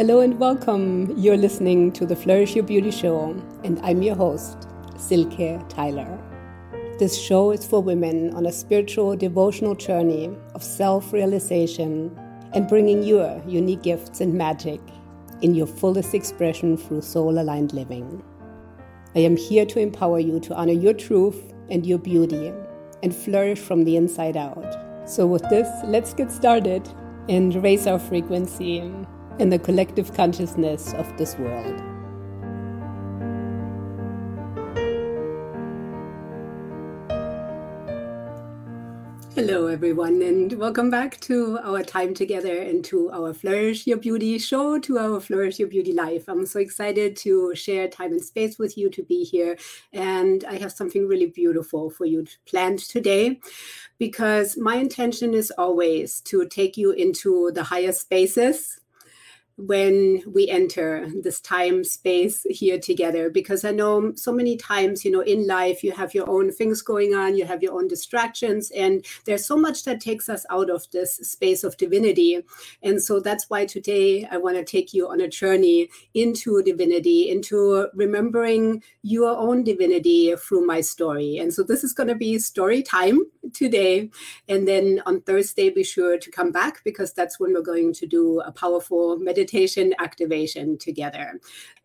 Hello and welcome. You're listening to the Flourish Your Beauty Show, and I'm your host, Silke Tyler. This show is for women on a spiritual, devotional journey of self realization and bringing your unique gifts and magic in your fullest expression through soul aligned living. I am here to empower you to honor your truth and your beauty and flourish from the inside out. So, with this, let's get started and raise our frequency in the collective consciousness of this world. Hello, everyone, and welcome back to our time together and to our Flourish Your Beauty show, to our Flourish Your Beauty life. I'm so excited to share time and space with you to be here. And I have something really beautiful for you planned today because my intention is always to take you into the higher spaces when we enter this time space here together because i know so many times you know in life you have your own things going on you have your own distractions and there's so much that takes us out of this space of divinity. And so that's why today i want to take you on a journey into divinity into remembering your own divinity through my story. And so this is going to be story time today. And then on thursday be sure to come back because that's when we're going to do a powerful meditation meditation activation together.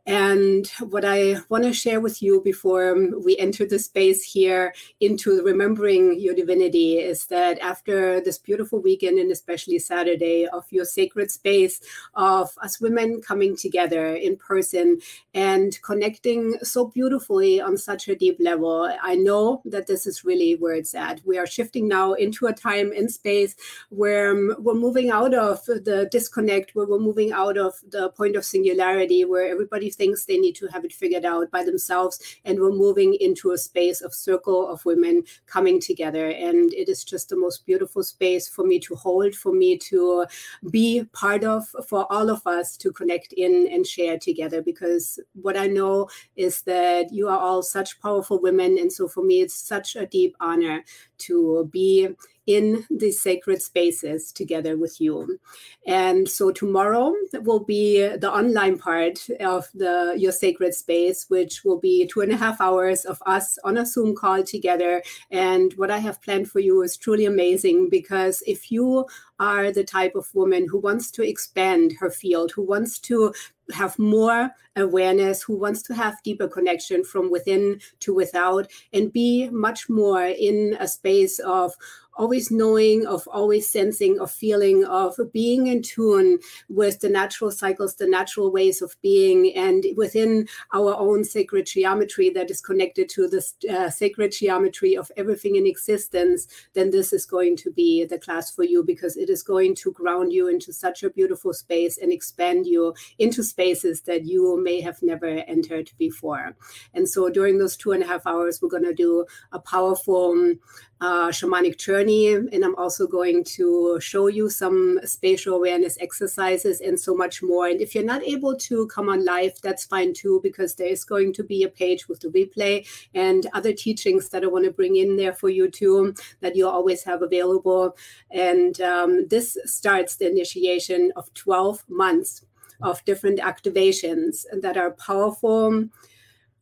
And what I want to share with you before um, we enter the space here into remembering your divinity is that after this beautiful weekend and especially Saturday of your sacred space of us women coming together in person and connecting so beautifully on such a deep level, I know that this is really where it's at. We are shifting now into a time and space where um, we're moving out of the disconnect, where we're moving out of the point of singularity, where everybody thinks they need to have it figured out by themselves. And we're moving into a space of circle of women coming together. And it is just the most beautiful space for me to hold, for me to be part of, for all of us to connect in and share together. Because what I know is that you are all such powerful women. And so for me, it's such a deep honor to be in these sacred spaces together with you. And so tomorrow will be the online part of the your sacred space, which will be two and a half hours of us on a Zoom call together. And what I have planned for you is truly amazing because if you are the type of woman who wants to expand her field, who wants to have more awareness, who wants to have deeper connection from within to without, and be much more in a space of always knowing, of always sensing, of feeling, of being in tune with the natural cycles, the natural ways of being, and within our own sacred geometry that is connected to the uh, sacred geometry of everything in existence, then this is going to be the class for you because it is going to ground you into such a beautiful space and expand you into spaces that you may have never entered before. And so during those two and a half hours, we're going to do a powerful uh, shamanic journey. And I'm also going to show you some spatial awareness exercises and so much more. And if you're not able to come on live, that's fine too, because there is going to be a page with the replay and other teachings that I want to bring in there for you too, that you always have available. And um, this starts the initiation of 12 months of different activations that are powerful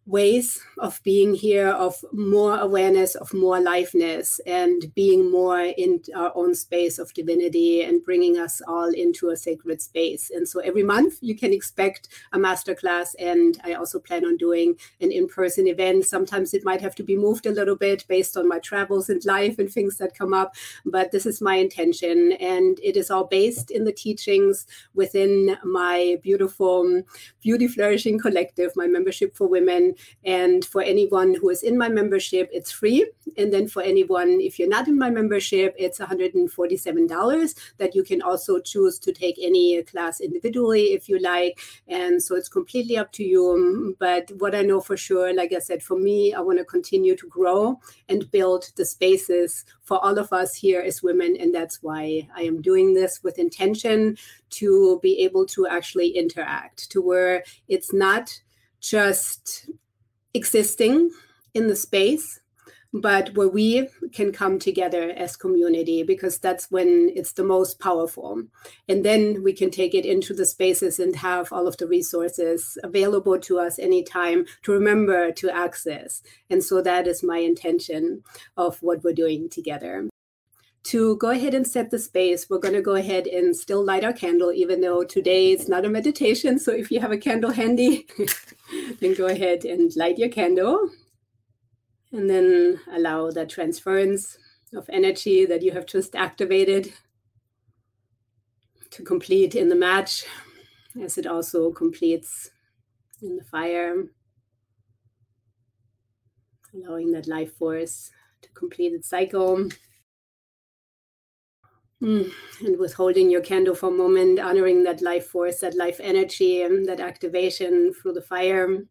ways of being here, of more awareness, of more liveness, and being more in our own space of divinity and bringing us all into a sacred space. And so every month you can expect a masterclass, and I also plan on doing an in person event. Sometimes it might have to be moved a little bit based on my travels and life and things that come up, but this is my intention, and it is all based in the teachings within my beautiful Beauty Flourishing Collective, my membership for women and for anyone who is in my membership, it's free. And then for anyone, if you're not in my membership, it's $147 that you can also choose to take any class individually if you like. And so it's completely up to you. But what I know for sure, like I said, for me, I want to continue to grow and build the spaces for all of us here as women. And that's why I am doing this with intention to be able to actually interact, to where it's not just existing in the space, but where we can come together as community because that's when it's the most powerful. And then we can take it into the spaces and have all of the resources available to us anytime to remember to access. And so that is my intention of what we're doing together to go ahead and set the space, we're going to go ahead and still light our candle, even though today it's not a meditation. So if you have a candle handy, then go ahead and light your candle. And then allow that transference of energy that you have just activated to complete in the match, as it also completes in the fire. Allowing that life force to complete its cycle. Mm. And withholding your candle for a moment, honoring that life force, that life energy, and that activation through the fire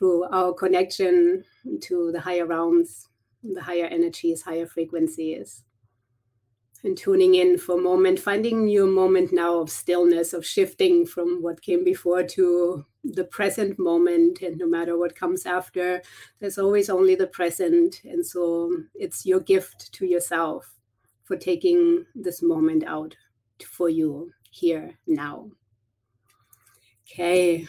through our connection to the higher realms, the higher energies, higher frequencies. And tuning in for a moment, finding your moment now of stillness, of shifting from what came before to the present moment. And no matter what comes after, there's always only the present. And so it's your gift to yourself for taking this moment out for you here now. Okay,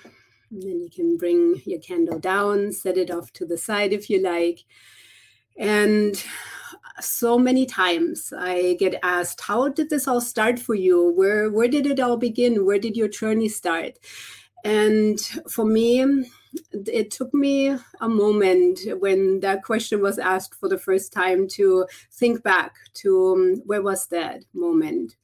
and then you can bring your candle down, set it off to the side if you like. And so many times I get asked, how did this all start for you? Where where did it all begin? Where did your journey start? And for me, it took me a moment when that question was asked for the first time to think back to um, where was that moment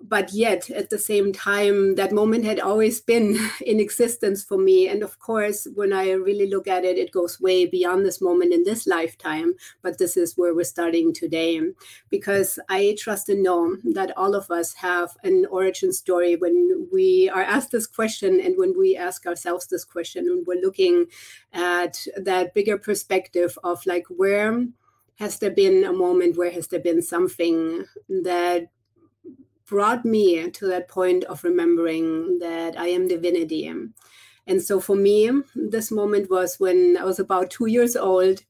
but yet at the same time that moment had always been in existence for me. And of course when i really look at it it goes way beyond this moment in this lifetime but this is where we're starting today. Because i trust and know that all of us have an origin story when we are asked this question and when we ask ourselves this question and we're looking at that bigger perspective of like where has there been a moment where has there been something that brought me to that point of remembering that I am divinity. And so for me, this moment was when I was about two years old.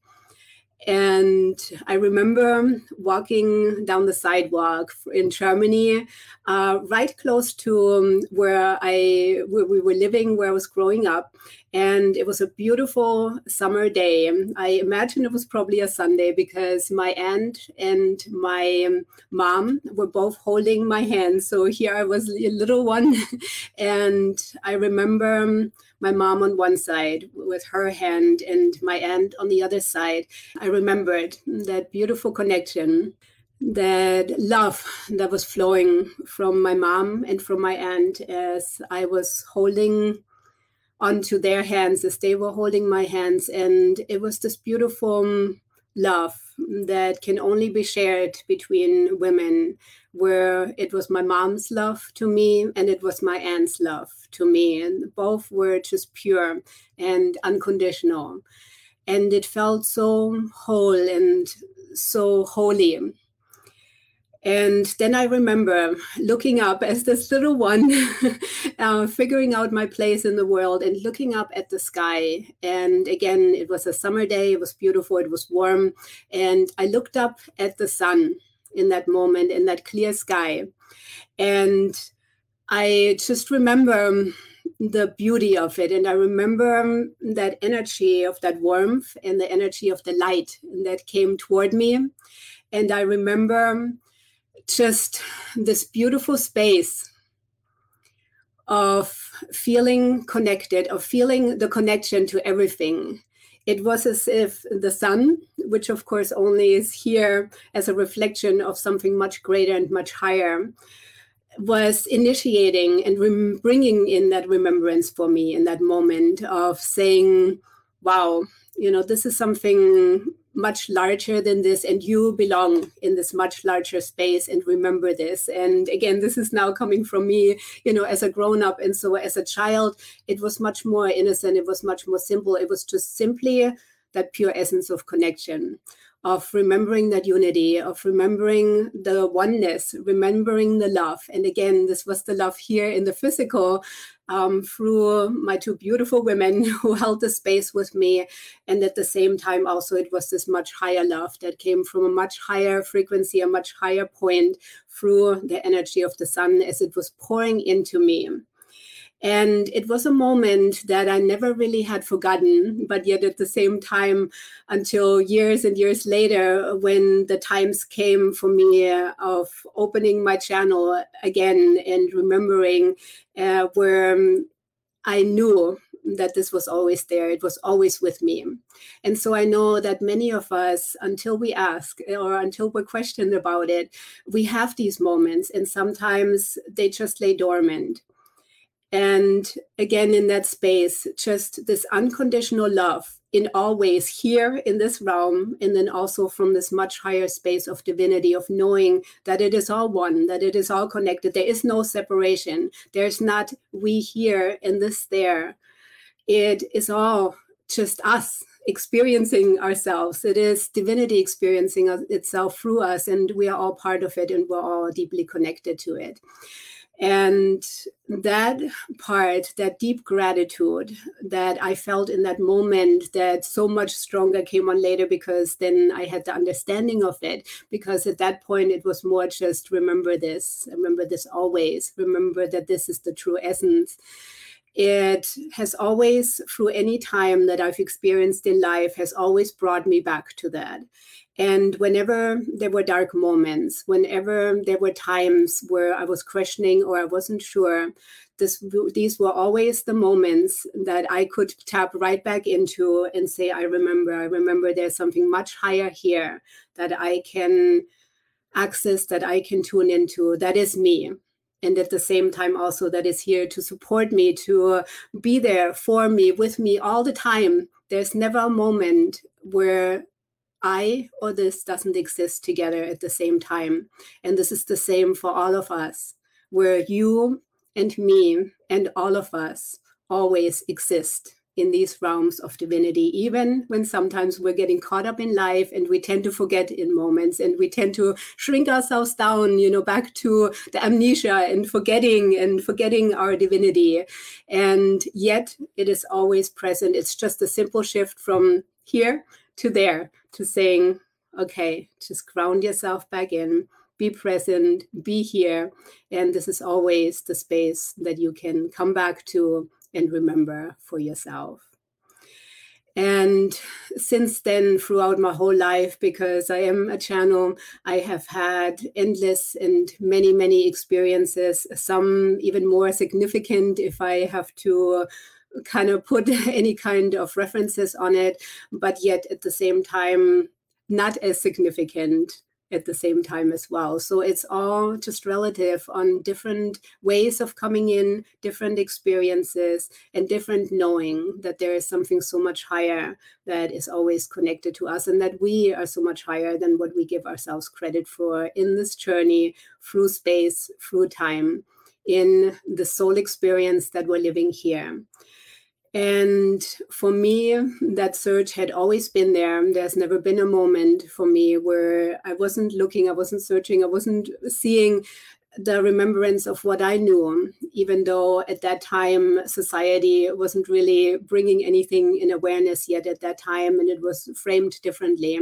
And I remember walking down the sidewalk in Germany, uh, right close to um, where I where we were living, where I was growing up, and it was a beautiful summer day. I imagine it was probably a Sunday because my aunt and my mom were both holding my hand. So here I was a little one, and I remember my mom on one side with her hand and my aunt on the other side. I remembered that beautiful connection that love that was flowing from my mom and from my aunt as I was holding onto their hands as they were holding my hands. And it was this beautiful love that can only be shared between women, where it was my mom's love to me and it was my aunt's love to me. And both were just pure and unconditional. And it felt so whole and so holy and then I remember looking up as this little one, uh, figuring out my place in the world and looking up at the sky. And again, it was a summer day, it was beautiful, it was warm. And I looked up at the sun in that moment, in that clear sky. And I just remember the beauty of it. And I remember that energy of that warmth and the energy of the light that came toward me. And I remember just this beautiful space of feeling connected, of feeling the connection to everything. It was as if the sun, which of course only is here as a reflection of something much greater and much higher, was initiating and rem- bringing in that remembrance for me in that moment of saying, wow, you know, this is something much larger than this and you belong in this much larger space and remember this. And again this is now coming from me you know as a grown up and so as a child it was much more innocent. It was much more simple. It was just simply that pure essence of connection of remembering that unity, of remembering the oneness, remembering the love. And again, this was the love here in the physical um, through my two beautiful women who held the space with me. And at the same time, also, it was this much higher love that came from a much higher frequency, a much higher point through the energy of the sun as it was pouring into me. And it was a moment that I never really had forgotten, but yet at the same time, until years and years later, when the times came for me of opening my channel again and remembering uh, where um, I knew that this was always there. It was always with me. And so I know that many of us, until we ask or until we're questioned about it, we have these moments, and sometimes they just lay dormant. And again, in that space, just this unconditional love in all ways here in this realm, and then also from this much higher space of divinity, of knowing that it is all one, that it is all connected. There is no separation. There's not we here and this there. It is all just us experiencing ourselves. It is divinity experiencing itself through us, and we are all part of it, and we're all deeply connected to it. And that part, that deep gratitude that I felt in that moment, that so much stronger came on later because then I had the understanding of it. Because at that point, it was more just remember this, remember this always, remember that this is the true essence. It has always, through any time that I've experienced in life, has always brought me back to that. And whenever there were dark moments, whenever there were times where I was questioning or I wasn't sure, this, these were always the moments that I could tap right back into and say, I remember, I remember there's something much higher here that I can access, that I can tune into. That is me. And at the same time, also, that is here to support me, to be there for me, with me all the time. There's never a moment where I or this doesn't exist together at the same time. And this is the same for all of us, where you and me and all of us always exist in these realms of divinity, even when sometimes we're getting caught up in life and we tend to forget in moments and we tend to shrink ourselves down, you know, back to the amnesia and forgetting and forgetting our divinity. And yet it is always present. It's just a simple shift from here to there to saying, okay, just ground yourself back in, be present, be here. And this is always the space that you can come back to and remember for yourself. And since then, throughout my whole life, because I am a channel, I have had endless and many, many experiences, some even more significant if I have to kind of put any kind of references on it, but yet at the same time, not as significant at the same time as well. So it's all just relative on different ways of coming in, different experiences, and different knowing that there is something so much higher that is always connected to us, and that we are so much higher than what we give ourselves credit for in this journey through space, through time, in the soul experience that we're living here. And for me, that search had always been there. There's never been a moment for me where I wasn't looking, I wasn't searching, I wasn't seeing the remembrance of what I knew, even though at that time society wasn't really bringing anything in awareness yet at that time and it was framed differently.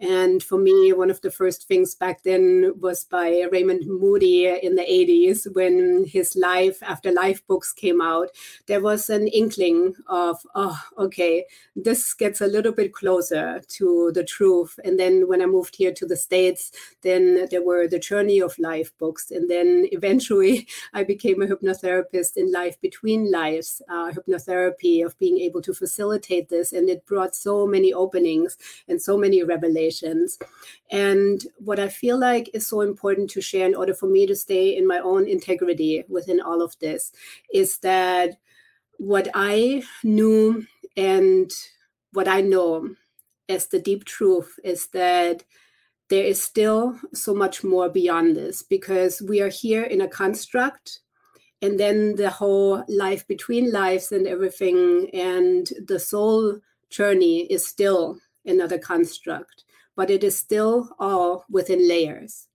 And for me, one of the first things back then was by Raymond Moody in the 80s when his Life After Life books came out. There was an inkling of, oh, okay, this gets a little bit closer to the truth. And then when I moved here to the States, then there were the Journey of Life books. And then eventually I became a hypnotherapist in Life Between Lives, uh, hypnotherapy, of being able to facilitate this. And it brought so many openings and so many revelations and what I feel like is so important to share in order for me to stay in my own integrity within all of this is that what I knew and what I know as the deep truth is that there is still so much more beyond this because we are here in a construct and then the whole life between lives and everything and the soul journey is still another construct but it is still all within layers.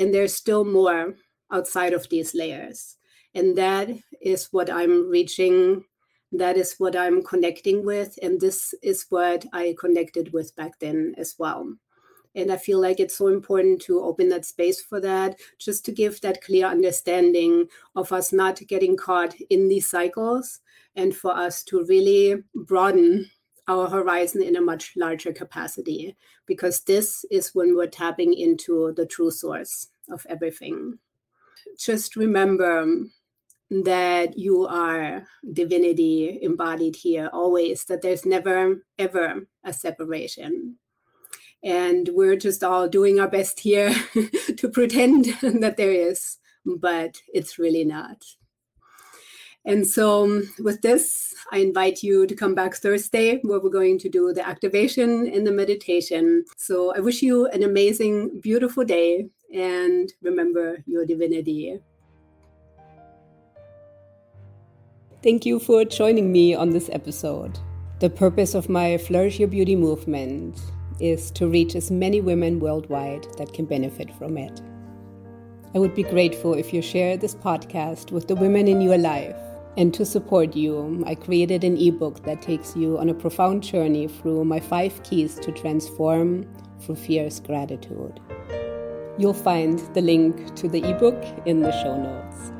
And there's still more outside of these layers. And that is what I'm reaching. That is what I'm connecting with. And this is what I connected with back then as well. And I feel like it's so important to open that space for that, just to give that clear understanding of us not getting caught in these cycles and for us to really broaden our horizon in a much larger capacity, because this is when we're tapping into the true source of everything. Just remember that you are divinity embodied here always, that there's never, ever a separation. And we're just all doing our best here to pretend that there is, but it's really not. And so, um, with this, I invite you to come back Thursday, where we're going to do the activation and the meditation. So, I wish you an amazing, beautiful day, and remember your divinity. Thank you for joining me on this episode. The purpose of my Flourish Your Beauty movement is to reach as many women worldwide that can benefit from it. I would be grateful if you share this podcast with the women in your life. And to support you, I created an ebook that takes you on a profound journey through my five keys to transform through fierce gratitude. You'll find the link to the ebook in the show notes.